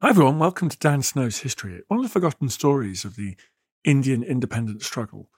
Hi everyone, welcome to Dan Snow's History. One of the forgotten stories of the Indian independence struggle,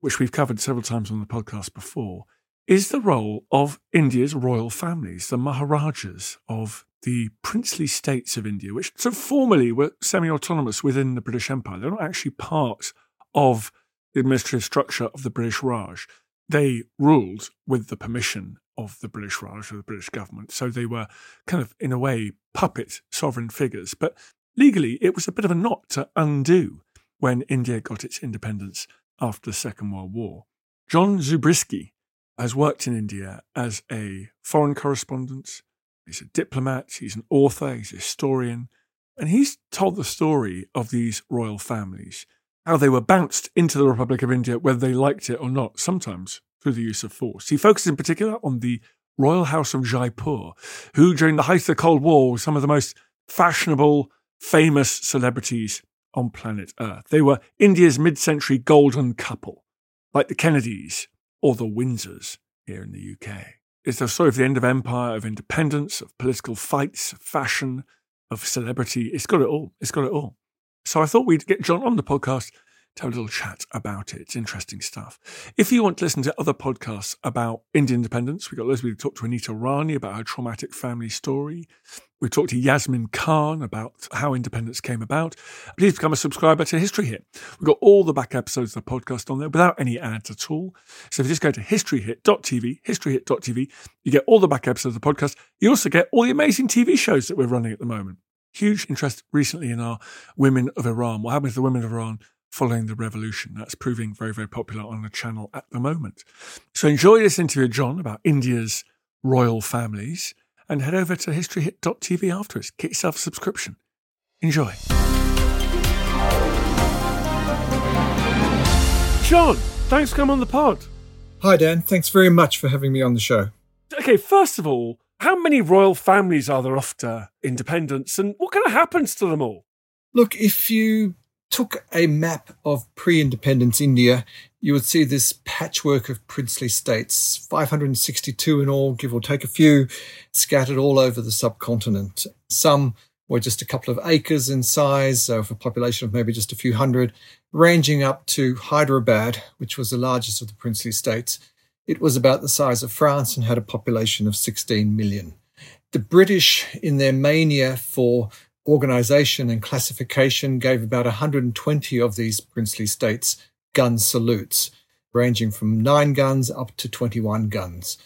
which we've covered several times on the podcast before, is the role of India's royal families, the Maharajas of the princely states of India, which so formally were semi autonomous within the British Empire. They're not actually part of the administrative structure of the British Raj. They ruled with the permission of the British Raj, or the British government. So they were kind of, in a way, puppet sovereign figures. But legally, it was a bit of a knot to undo when India got its independence after the Second World War. John Zubrzycki has worked in India as a foreign correspondent, he's a diplomat, he's an author, he's a historian, and he's told the story of these royal families, how they were bounced into the Republic of India, whether they liked it or not, sometimes through the use of force. He focuses in particular on the Royal House of Jaipur, who during the height of the Cold War were some of the most fashionable, famous celebrities on planet Earth. They were India's mid century golden couple, like the Kennedys or the Windsors here in the UK. It's the story of the end of empire, of independence, of political fights, of fashion, of celebrity. It's got it all. It's got it all. So I thought we'd get John on the podcast to have a little chat about it. It's interesting stuff. If you want to listen to other podcasts about Indian independence, we've got loads. We talked to Anita Rani about her traumatic family story. We talked to Yasmin Khan about how independence came about. Please become a subscriber to History Hit. We've got all the back episodes of the podcast on there without any ads at all. So if you just go to historyhit.tv, historyhit.tv, you get all the back episodes of the podcast. You also get all the amazing TV shows that we're running at the moment. Huge interest recently in our Women of Iran. What happened to the Women of Iran following the revolution. That's proving very, very popular on the channel at the moment. So enjoy this interview with John about India's royal families and head over to historyhit.tv afterwards. Get yourself a subscription. Enjoy. John, thanks for coming on the pod. Hi, Dan. Thanks very much for having me on the show. Okay, first of all, how many royal families are there after independence and what kind of happens to them all? Look, if you took a map of pre independence India, you would see this patchwork of princely states, 562 in all, give or take a few, scattered all over the subcontinent. Some were just a couple of acres in size, so of a population of maybe just a few hundred, ranging up to Hyderabad, which was the largest of the princely states. It was about the size of France and had a population of 16 million. The British, in their mania for organization and classification gave about 120 of these princely states gun salutes, ranging from nine guns up to 21 guns.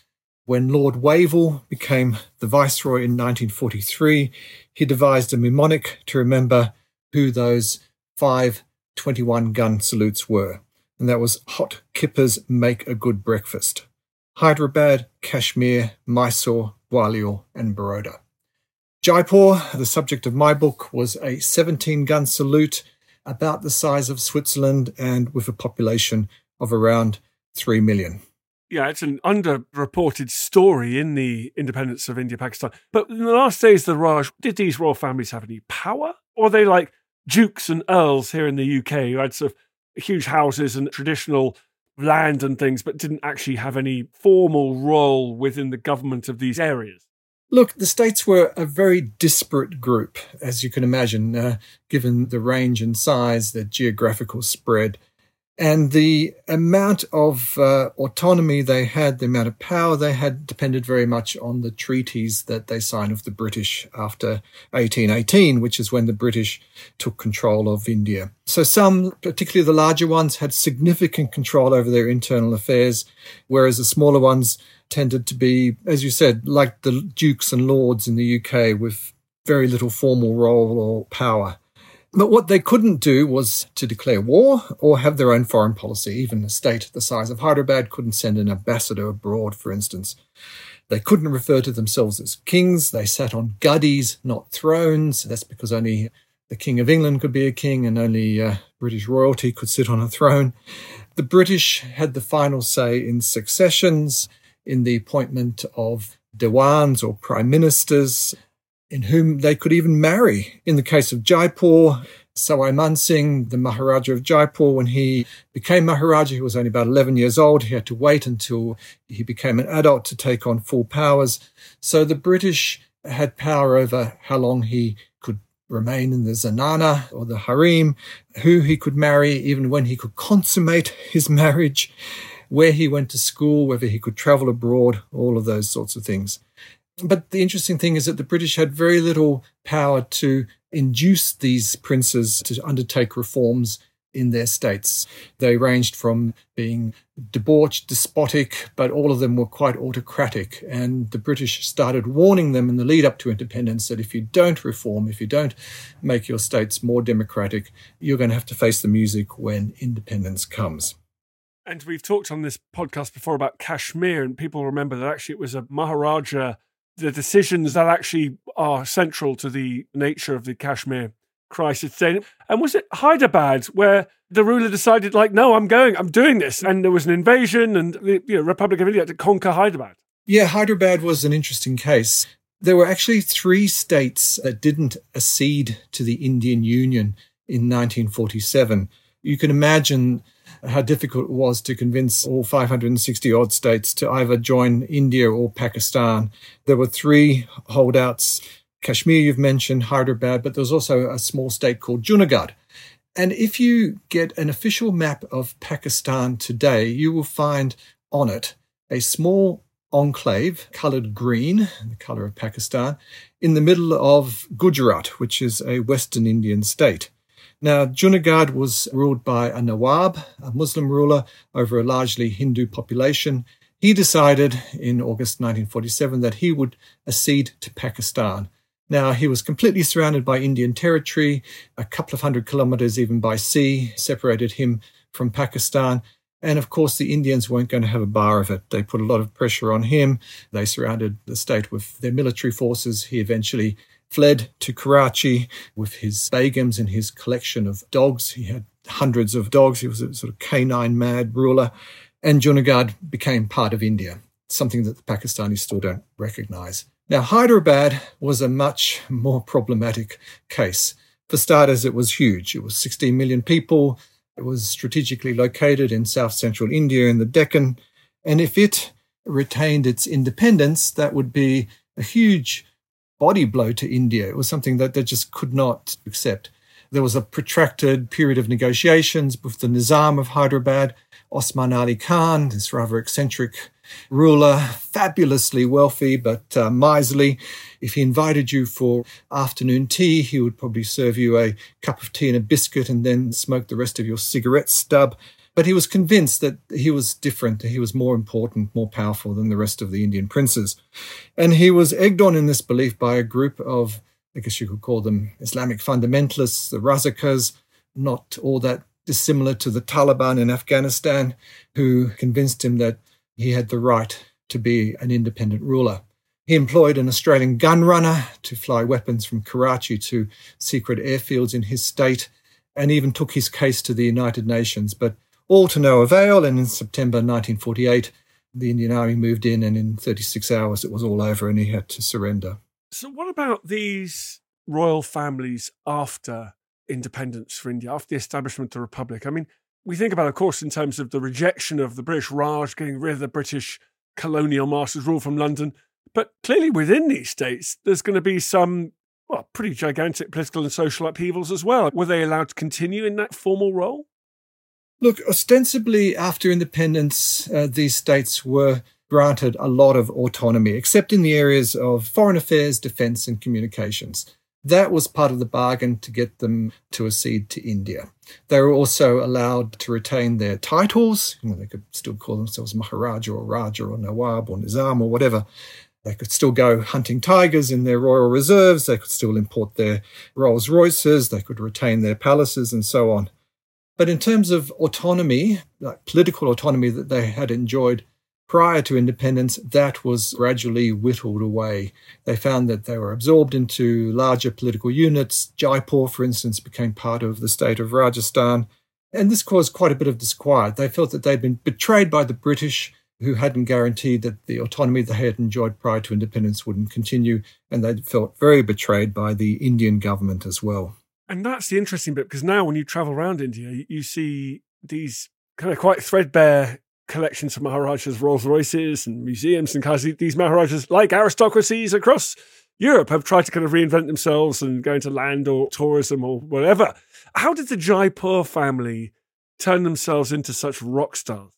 When Lord Wavell became the Viceroy in 1943, he devised a mnemonic to remember who those five 21 gun salutes were, and that was Hot Kippers Make a Good Breakfast. Hyderabad, Kashmir, Mysore, Gwalior, and Baroda. Jaipur, the subject of my book, was a 17 gun salute about the size of Switzerland and with a population of around 3 million. Yeah, it's an underreported story in the independence of India Pakistan. But in the last days of the Raj, did these royal families have any power? Or are they like dukes and earls here in the UK who had sort of huge houses and traditional land and things, but didn't actually have any formal role within the government of these areas? Look, the states were a very disparate group, as you can imagine, uh, given the range and size, the geographical spread. And the amount of uh, autonomy they had, the amount of power they had, depended very much on the treaties that they signed with the British after 1818, which is when the British took control of India. So some, particularly the larger ones, had significant control over their internal affairs, whereas the smaller ones tended to be, as you said, like the dukes and lords in the UK with very little formal role or power. But what they couldn't do was to declare war or have their own foreign policy. Even a state the size of Hyderabad couldn't send an ambassador abroad, for instance. They couldn't refer to themselves as kings. They sat on gaddis, not thrones. That's because only the King of England could be a king and only uh, British royalty could sit on a throne. The British had the final say in successions, in the appointment of Diwans or prime ministers, in whom they could even marry. In the case of Jaipur, Sawai Man Singh, the Maharaja of Jaipur, when he became Maharaja, he was only about 11 years old. He had to wait until he became an adult to take on full powers. So the British had power over how long he could remain in the zenana or the harem, who he could marry, even when he could consummate his marriage, where he went to school, whether he could travel abroad, all of those sorts of things. But the interesting thing is that the British had very little power to induce these princes to undertake reforms in their states. They ranged from being debauched, despotic, but all of them were quite autocratic. And the British started warning them in the lead up to independence that if you don't reform, if you don't make your states more democratic, you're going to have to face the music when independence comes. And we've talked on this podcast before about Kashmir, and people remember that actually it was a Maharaja the decisions that actually are central to the nature of the Kashmir crisis. And was it Hyderabad where the ruler decided, like, no, I'm going, I'm doing this, and there was an invasion, and the you know, Republic of India had to conquer Hyderabad? Yeah, Hyderabad was an interesting case. There were actually three states that didn't accede to the Indian Union in 1947. You can imagine how difficult it was to convince all 560 odd states to either join India or Pakistan. There were three holdouts Kashmir, you've mentioned, Hyderabad, but there's also a small state called Junagadh. And if you get an official map of Pakistan today, you will find on it a small enclave colored green, the color of Pakistan, in the middle of Gujarat, which is a Western Indian state. Now, Junagadh was ruled by a Nawab, a Muslim ruler, over a largely Hindu population. He decided in August 1947 that he would accede to Pakistan. Now, he was completely surrounded by Indian territory. A couple of hundred kilometers, even by sea, separated him from Pakistan. And of course, the Indians weren't going to have a bar of it. They put a lot of pressure on him. They surrounded the state with their military forces. He eventually fled to Karachi with his begums and his collection of dogs. He had hundreds of dogs. He was a sort of canine mad ruler. And Junagadh became part of India, something that the Pakistanis still don't recognize. Now, Hyderabad was a much more problematic case. For starters, it was huge. It was 16 million people. It was strategically located in south central India in the Deccan. And if it retained its independence, that would be a huge body blow to India. It was something that they just could not accept. There was a protracted period of negotiations with the Nizam of Hyderabad, Osman Ali Khan, this rather eccentric ruler, fabulously wealthy but uh, miserly. If he invited you for afternoon tea, he would probably serve you a cup of tea and a biscuit and then smoke the rest of your cigarette stub. But he was convinced that he was different, that he was more important, more powerful than the rest of the Indian princes. And he was egged on in this belief by a group of, I guess you could call them Islamic fundamentalists, the Razakars, not all that dissimilar to the Taliban in Afghanistan, who convinced him that he had the right to be an independent ruler. He employed an Australian gun runner to fly weapons from Karachi to secret airfields in his state and even took his case to the United Nations. But all to no avail. And in September 1948, the Indian Army moved in, and in 36 hours it was all over, and he had to surrender. So, what about these royal families after independence for India, after the establishment of the Republic? I mean, we think about, of course, in terms of the rejection of the British Raj, getting rid of the British colonial masters' rule from London. But clearly, within these states, there's going to be some, well, pretty gigantic political and social upheavals as well. Were they allowed to continue in that formal role? Look, ostensibly after independence, uh, these states were granted a lot of autonomy, except in the areas of foreign affairs, defense, and communications. That was part of the bargain to get them to accede to India. They were also allowed to retain their titles. You know, they could still call themselves Maharaja or Raja or Nawab or Nizam or whatever. They could still go hunting tigers in their royal reserves. They could still import their Rolls Royces. They could retain their palaces and so on. But in terms of autonomy, like political autonomy that they had enjoyed prior to independence, that was gradually whittled away. They found that they were absorbed into larger political units. Jaipur, for instance, became part of the state of Rajasthan. And this caused quite a bit of disquiet. They felt that they'd been betrayed by the British, who hadn't guaranteed that the autonomy they had enjoyed prior to independence wouldn't continue. And they felt very betrayed by the Indian government as well. And that's the interesting bit because now when you travel around India, you see these kind of quite threadbare collections of Maharajas' Rolls Royces and museums and cars. These Maharajas, like aristocracies across Europe, have tried to kind of reinvent themselves and go into land or tourism or whatever. How did the Jaipur family turn themselves into such rock stars?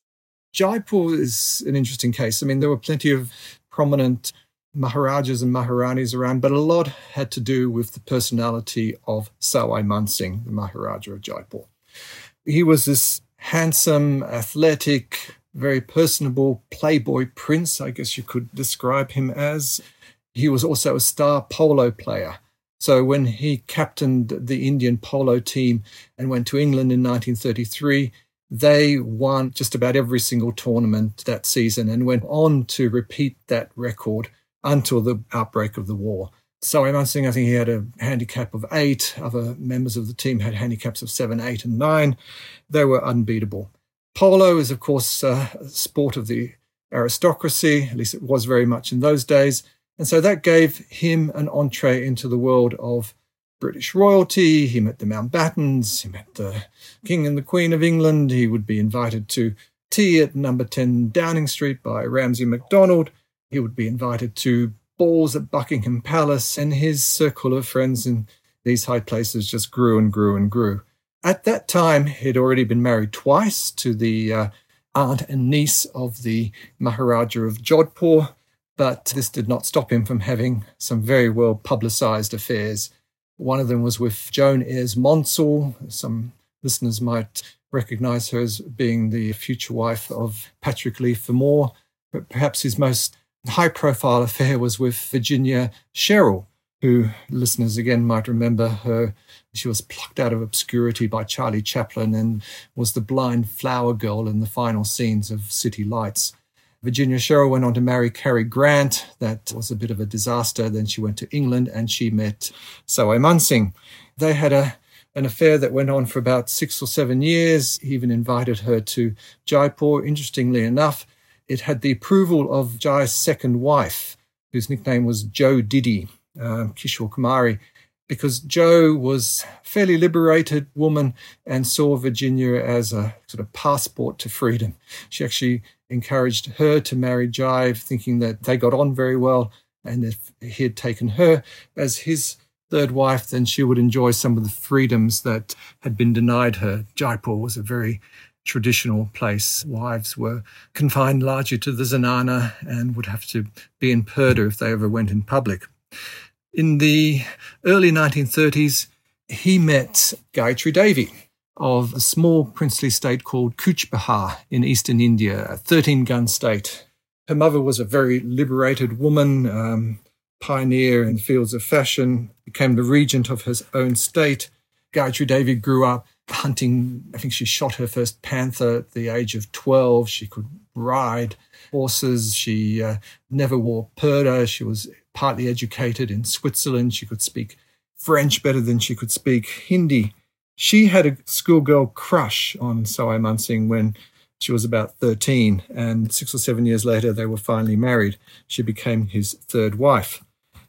Jaipur is an interesting case. I mean, there were plenty of prominent Maharajas and Maharanis around, but a lot had to do with the personality of Sawai Man Singh, the Maharaja of Jaipur. He was this handsome, athletic, very personable playboy prince, I guess you could describe him as. He was also a star polo player. So when he captained the Indian polo team and went to England in 1933, they won just about every single tournament that season and went on to repeat that record until the outbreak of the war. So I'm saying I think he had a handicap of eight. Other members of the team had handicaps of seven, eight, and nine. They were unbeatable. Polo is, of course, a sport of the aristocracy, at least it was very much in those days. And so that gave him an entree into the world of British royalty. He met the Mountbattens, he met the King and the Queen of England. He would be invited to tea at number 10 Downing Street by Ramsay MacDonald. He would be invited to balls at Buckingham Palace, and his circle of friends in these high places just grew and grew and grew. At that time, he'd already been married twice to the uh, aunt and niece of the Maharaja of Jodhpur, but this did not stop him from having some very well publicized affairs. One of them was with Joan Eyres Monsell. Some listeners might recognize her as being the future wife of Patrick Leigh Fermor, but perhaps his most high profile affair was with Virginia Cherrill, who listeners again might remember her. She was plucked out of obscurity by Charlie Chaplin and was the blind flower girl in the final scenes of City Lights. Virginia Cherrill went on to marry Cary Grant. That was a bit of a disaster. Then she went to England and she met Sawai Man Singh. They had a an affair that went on for about six or seven years. He even invited her to Jaipur. Interestingly enough, it had the approval of Jai's second wife, whose nickname was Jo Didi, uh, Kishore Kumari, because Joe was a fairly liberated woman and saw Virginia as a sort of passport to freedom. She actually encouraged her to marry Jai, thinking that they got on very well, and if he had taken her as his third wife, then she would enjoy some of the freedoms that had been denied her. Jaipur was a very traditional place. Wives were confined largely to the zenana and would have to be in purdah if they ever went in public. In the early 1930s, he met Gayatri Devi of a small princely state called Cooch Behar in eastern India, a 13 gun state. Her mother was a very liberated woman, um, pioneer in fields of fashion, became the regent of her own state. Gayatri Devi grew up hunting. I think she shot her first panther at the age of 12. She could ride horses. She uh, never wore purdah. She was partly educated in Switzerland. She could speak French better than she could speak Hindi. She had a schoolgirl crush on Sawai Man Singh when she was about 13, and six or seven years later, they were finally married. She became his third wife.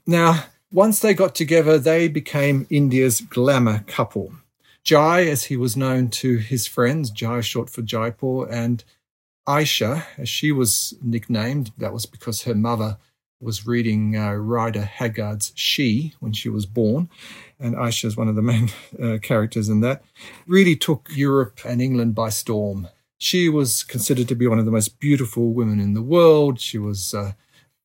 Now, once they got together, they became India's glamour couple. Jai, as he was known to his friends, Jai short for Jaipur, and Aisha, as she was nicknamed, that was because her mother was reading uh, Rider Haggard's She when she was born, and Aisha is one of the main uh, characters in that, really took Europe and England by storm. She was considered to be one of the most beautiful women in the world. She was a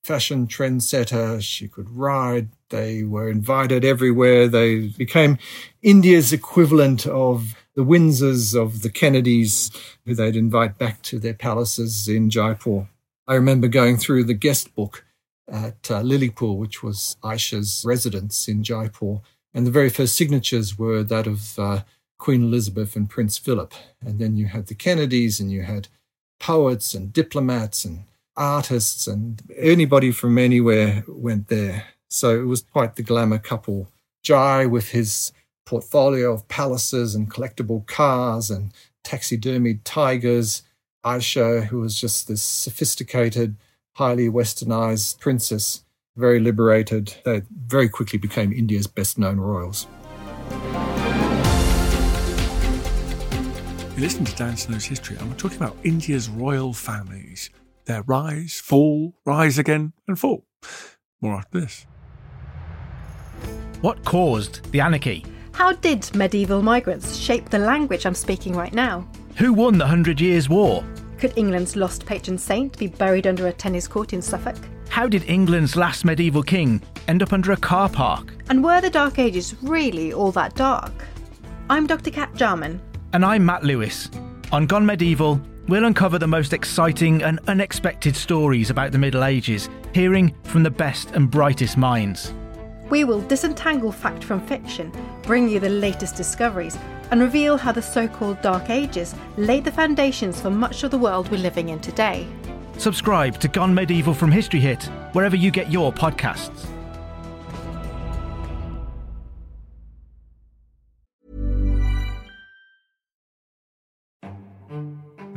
fashion trendsetter. She could ride. They were invited everywhere. They became India's equivalent of the Windsors of the Kennedys, who they'd invite back to their palaces in Jaipur. I remember going through the guest book at uh, which was Aisha's residence in Jaipur. And the very first signatures were that of uh, Queen Elizabeth and Prince Philip. And then you had the Kennedys and you had poets and diplomats and artists and anybody from anywhere went there. So it was quite the glamour couple. Jai with his portfolio of palaces and collectible cars and taxidermied tigers. Aisha, who was just this sophisticated highly westernized princess, very liberated. They very quickly became India's best known royals. You listen to Dan Snow's history, and we're talking about India's royal families, their rise, fall, rise again, and fall. More after this. What caused the anarchy? How did medieval migrants shape the language I'm speaking right now? Who won the Hundred Years' War? Could England's lost patron saint be buried under a tennis court in Suffolk? How did England's last medieval king end up under a car park? And were the Dark Ages really all that dark? I'm Dr. Kat Jarman. And I'm Matt Lewis. On Gone Medieval, we'll uncover the most exciting and unexpected stories about the Middle Ages, hearing from the best and brightest minds. We will disentangle fact from fiction, bring you the latest discoveries, and reveal how the so called Dark Ages laid the foundations for much of the world we're living in today. Subscribe to Gone Medieval from History Hit, wherever you get your podcasts.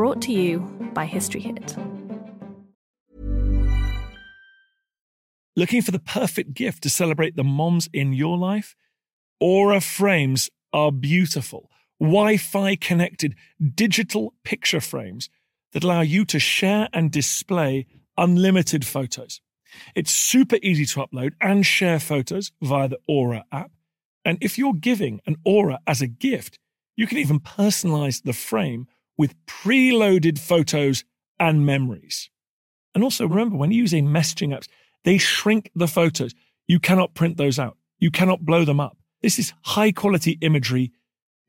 Brought to you by History Hit. Looking for the perfect gift to celebrate the moms in your life? Aura frames are beautiful, Wi Fi connected digital picture frames that allow you to share and display unlimited photos. It's super easy to upload and share photos via the Aura app. And if you're giving an Aura as a gift, you can even personalize the frame with preloaded photos and memories. And also remember, when you use using messaging apps, they shrink the photos. You cannot print those out. You cannot blow them up. This is high quality imagery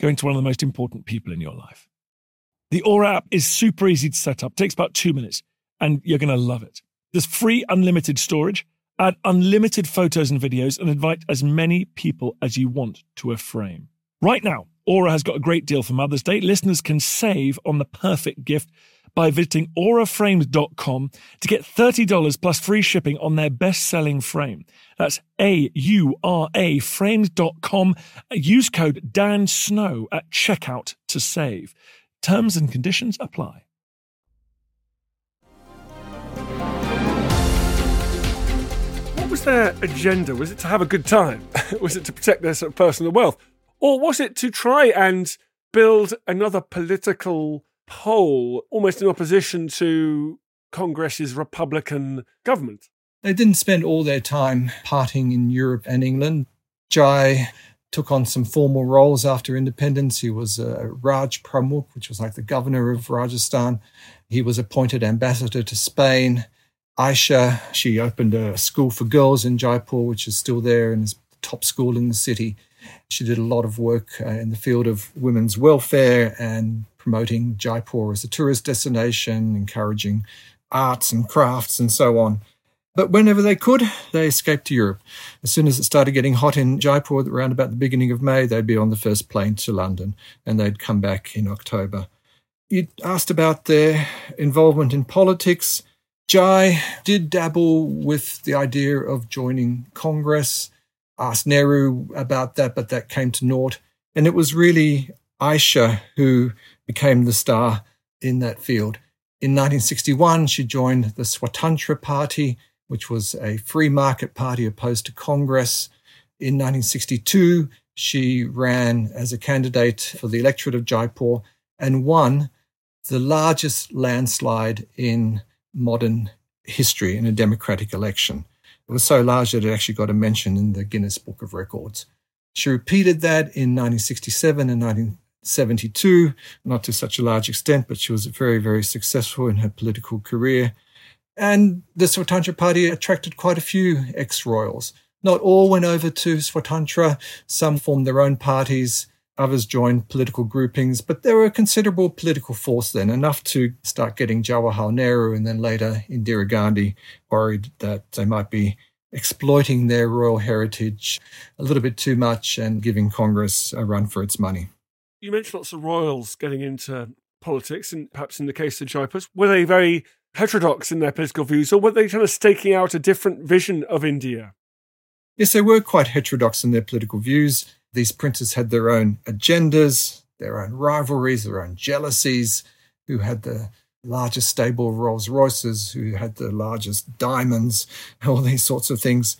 going to one of the most important people in your life. The Aura app is super easy to set up, takes about two minutes, and you're going to love it. There's free unlimited storage, add unlimited photos and videos, and invite as many people as you want to a frame. Right now, Aura has got a great deal for Mother's Day. Listeners can save on the perfect gift by visiting auraframes.com to get $30 plus free shipping on their best selling frame. That's A U R A frames.com. Use code Dan Snow at checkout to save. Terms and conditions apply. What was their agenda? Was it to have a good time? was it to protect their sort of personal wealth? Or was it to try and build another political pole almost in opposition to Congress's Republican government? They didn't spend all their time partying in Europe and England. Jai took on some formal roles after independence. He was a Raj Pramukh, which was like the governor of Rajasthan. He was appointed ambassador to Spain. Aisha, she opened a school for girls in Jaipur, which is still there and is the top school in the city. She did a lot of work uh, in the field of women's welfare and promoting Jaipur as a tourist destination, encouraging arts and crafts and so on. But whenever they could, they escaped to Europe. As soon as it started getting hot in Jaipur around about the beginning of May, they'd be on the first plane to London and they'd come back in October. You asked about their involvement in politics. Jai did dabble with the idea of joining Congress, asked Nehru about that, but that came to naught. And it was really Aisha who became the star in that field. In 1961, she joined the Swatantra Party, which was a free market party opposed to Congress. In 1962, she ran as a candidate for the electorate of Jaipur and won the largest landslide in modern history in a democratic election. It was so large that it actually got a mention in the Guinness Book of Records. She repeated that in 1967 and 1972, not to such a large extent, but she was very, very successful in her political career. And the Swatantra Party attracted quite a few ex royals. Not all went over to Swatantra, some formed their own parties. Others joined political groupings, but there were a considerable political force then, enough to start getting Jawaharlal Nehru and then later Indira Gandhi worried that they might be exploiting their royal heritage a little bit too much and giving Congress a run for its money. You mentioned lots of royals getting into politics, and perhaps in the case of Jaipur, were they very heterodox in their political views, or were they kind of staking out a different vision of India? Yes, they were quite heterodox in their political views. These princes had their own agendas, their own rivalries, their own jealousies, who had the largest stable of Rolls Royces, who had the largest diamonds, all these sorts of things.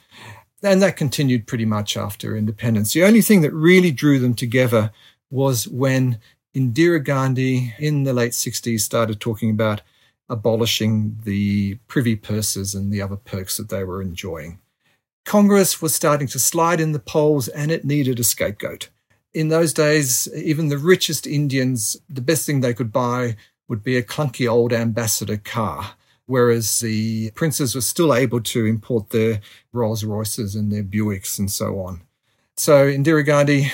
And that continued pretty much after independence. The only thing that really drew them together was when Indira Gandhi in the late 60s started talking about abolishing the privy purses and the other perks that they were enjoying. Congress was starting to slide in the polls and it needed a scapegoat. In those days, even the richest Indians, the best thing they could buy would be a clunky old ambassador car, whereas the princes were still able to import their Rolls Royces and their Buicks and so on. So Indira Gandhi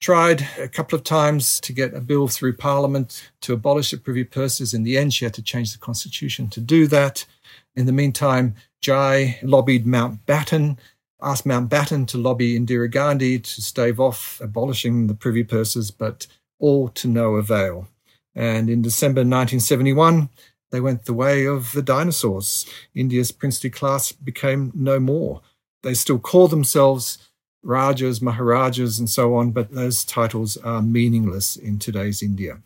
tried a couple of times to get a bill through Parliament to abolish the privy purses. In the end, she had to change the constitution to do that. In the meantime, Jai lobbied Mountbatten, asked Mountbatten to lobby Indira Gandhi to stave off abolishing the privy purses, but all to no avail. And in December 1971, they went the way of the dinosaurs. India's princely class became no more. They still call themselves Rajas, Maharajas, and so on, but those titles are meaningless in today's India.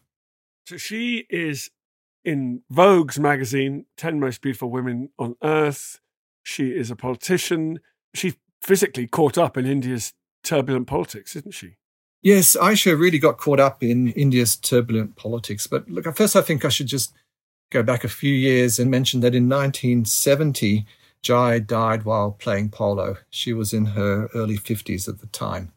So she is in Vogue's magazine, 10 Most Beautiful Women on Earth. She is a politician. She's physically caught up in India's turbulent politics, isn't she? Yes, Aisha really got caught up in India's turbulent politics. But look, first, I think I should just go back a few years and mention that in 1970, Jai died while playing polo. She was in her early 50s at the time.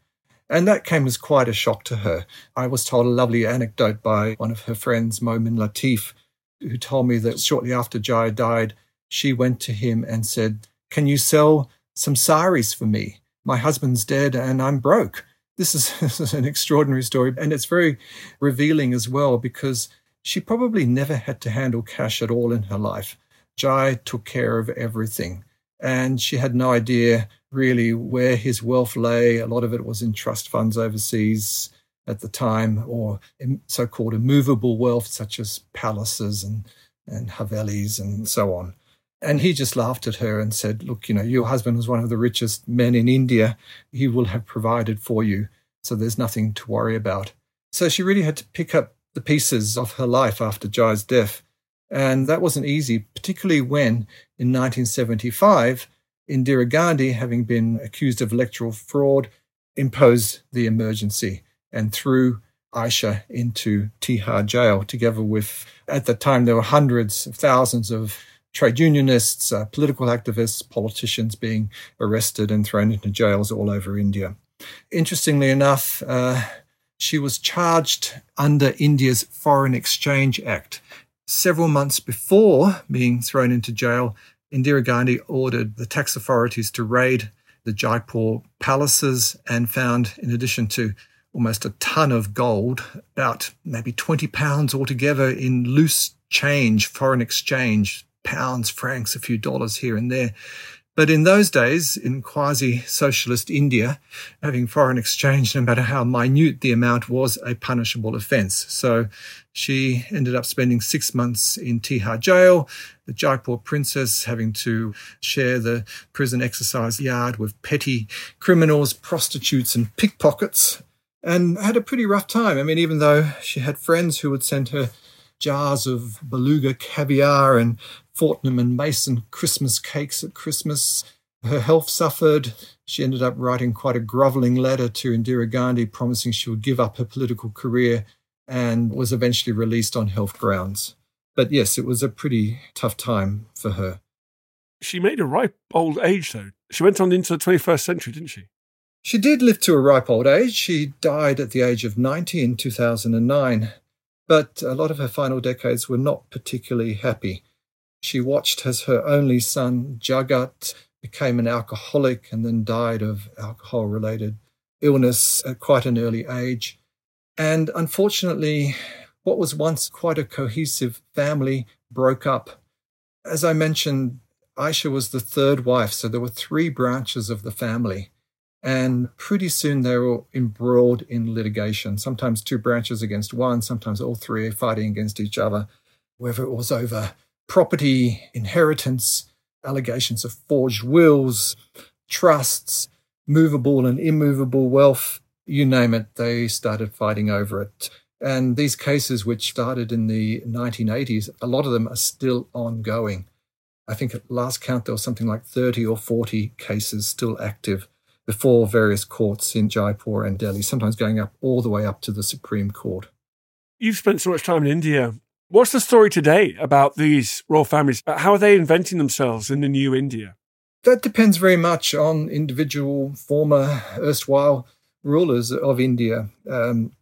And that came as quite a shock to her. I was told a lovely anecdote by one of her friends, Momin Latif, who told me that shortly after Jai died, she went to him and said, Can you sell some saris for me? My husband's dead and I'm broke. This is, this is an extraordinary story. And it's very revealing as well because she probably never had to handle cash at all in her life. Jai took care of everything. And she had no idea really where his wealth lay. A lot of it was in trust funds overseas at the time, or so called immovable wealth, such as palaces and, and Havelis and so on. And he just laughed at her and said, Look, you know, your husband was one of the richest men in India. He will have provided for you. So there's nothing to worry about. So she really had to pick up the pieces of her life after Jai's death. And that wasn't easy, particularly when in 1975, Indira Gandhi, having been accused of electoral fraud, imposed the emergency and threw Aisha into Tihar jail, together with, at the time, there were hundreds of thousands of trade unionists, uh, political activists, politicians being arrested and thrown into jails all over India. Interestingly enough, uh, she was charged under India's Foreign Exchange Act. Several months before being thrown into jail, Indira Gandhi ordered the tax authorities to raid the Jaipur palaces and found, in addition to almost a ton of gold, about maybe 20 pounds altogether in loose change, foreign exchange, pounds, francs, a few dollars here and there. But in those days, in quasi socialist India, having foreign exchange, no matter how minute the amount, was a punishable offence. So she ended up spending six months in Tihar jail, the Jaipur princess having to share the prison exercise yard with petty criminals, prostitutes, and pickpockets, and had a pretty rough time. I mean, even though she had friends who would send her jars of beluga caviar and Fortnum and Mason Christmas cakes at Christmas. Her health suffered. She ended up writing quite a grovelling letter to Indira Gandhi promising she would give up her political career and was eventually released on health grounds. But yes, it was a pretty tough time for her. She made a ripe old age, though. She went on into the 21st century, didn't she? She did live to a ripe old age. She died at the age of 90 in 2009. But a lot of her final decades were not particularly happy. She watched as her only son, Jagat, became an alcoholic and then died of alcohol related illness at quite an early age. And unfortunately, what was once quite a cohesive family broke up. As I mentioned, Aisha was the third wife, so there were three branches of the family. And pretty soon they were embroiled in litigation, sometimes two branches against one, sometimes all three fighting against each other, whether it was over property, inheritance, allegations of forged wills, trusts, movable and immovable wealth, you name it, they started fighting over it. And these cases, which started in the 1980s, a lot of them are still ongoing. I think at last count, there was something like 30 or 40 cases still active before various courts in Jaipur and Delhi, sometimes going up all the way up to the Supreme Court. You've spent so much time in India. What's the story today about these royal families? How are they inventing themselves in the new India? That depends very much on individual former erstwhile rulers of India. Um,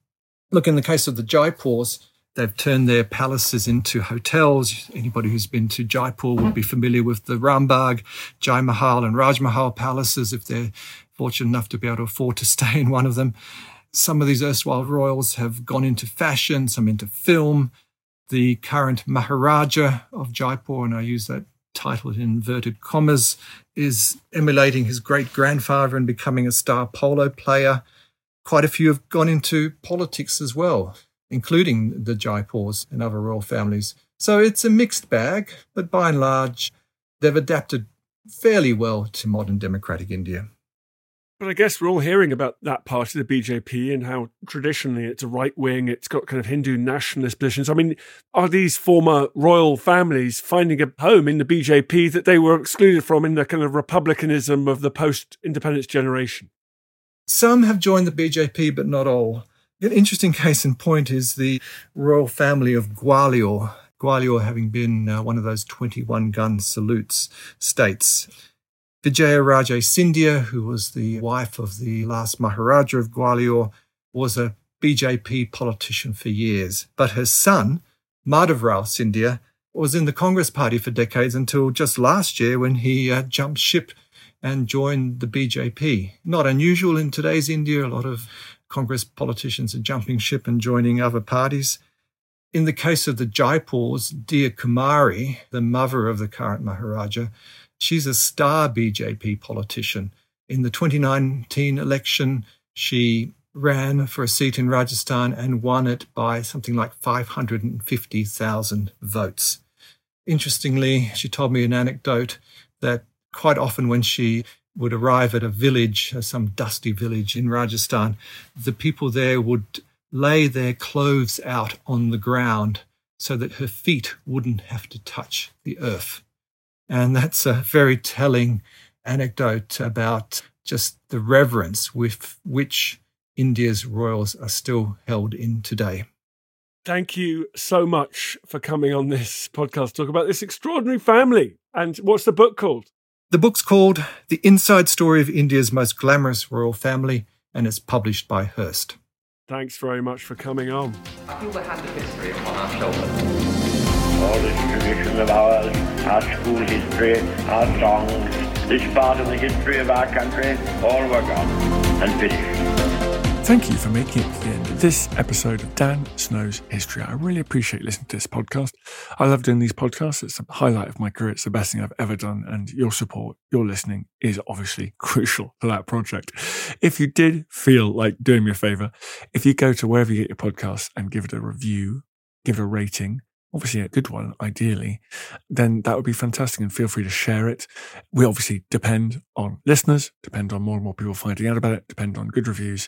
look, in the case of the Jaipurs, they've turned their palaces into hotels. Anybody who's been to Jaipur would be familiar with the Rambagh, Jai Mahal, and Raj Mahal palaces if they're fortunate enough to be able to afford to stay in one of them. Some of these erstwhile royals have gone into fashion, some into film the current Maharaja of Jaipur, and I use that title in inverted commas, is emulating his great grandfather and becoming a star polo player. Quite a few have gone into politics as well, including the Jaipurs and other royal families. So it's a mixed bag, but by and large, they've adapted fairly well to modern democratic India. But I guess we're all hearing about that part of the BJP and how traditionally it's a right wing, it's got kind of Hindu nationalist positions. I mean, are these former royal families finding a home in the BJP that they were excluded from in the kind of republicanism of the post independence generation? Some have joined the BJP, but not all. An interesting case in point is the royal family of Gwalior, Gwalior having been uh, one of those 21 gun salutes states. Vijaya Raje Scindia, who was the wife of the last Maharaja of Gwalior, was a BJP politician for years. But her son, Madhav Rao Scindia, was in the Congress party for decades until just last year when he uh, jumped ship and joined the BJP. Not unusual in today's India. A lot of Congress politicians are jumping ship and joining other parties. In the case of the Jaipurs, Diya Kumari, the mother of the current Maharaja, She's a star BJP politician. In the 2019 election, she ran for a seat in Rajasthan and won it by something like 550,000 votes. Interestingly, she told me an anecdote that quite often when she would arrive at a village, uh, some dusty village in Rajasthan, the people there would lay their clothes out on the ground so that her feet wouldn't have to touch the earth. And that's a very telling anecdote about just the reverence with which India's royals are still held in today. Thank you so much for coming on this podcast, talk about this extraordinary family. And what's the book called? The book's called The Inside Story of India's Most Glamorous Royal Family, and it's published by Hurst. Thanks very much for coming on. I feel the hand of history upon our shoulders all this tradition of ours, our school history, our songs, this part of the history of our country, all were gone and finished. Thank you for making it to the end of this episode of Dan Snow's History. I really appreciate listening to this podcast. I love doing these podcasts. It's the highlight of my career. It's the best thing I've ever done. And your support, your listening is obviously crucial for that project. If you did feel like doing me a favor, if you go to wherever you get your podcasts and give it a review, give it a rating, obviously a good one, ideally, then that would be fantastic. And feel free to share it. We obviously depend on listeners, depend on more and more people finding out about it, depend on good reviews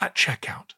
at checkout.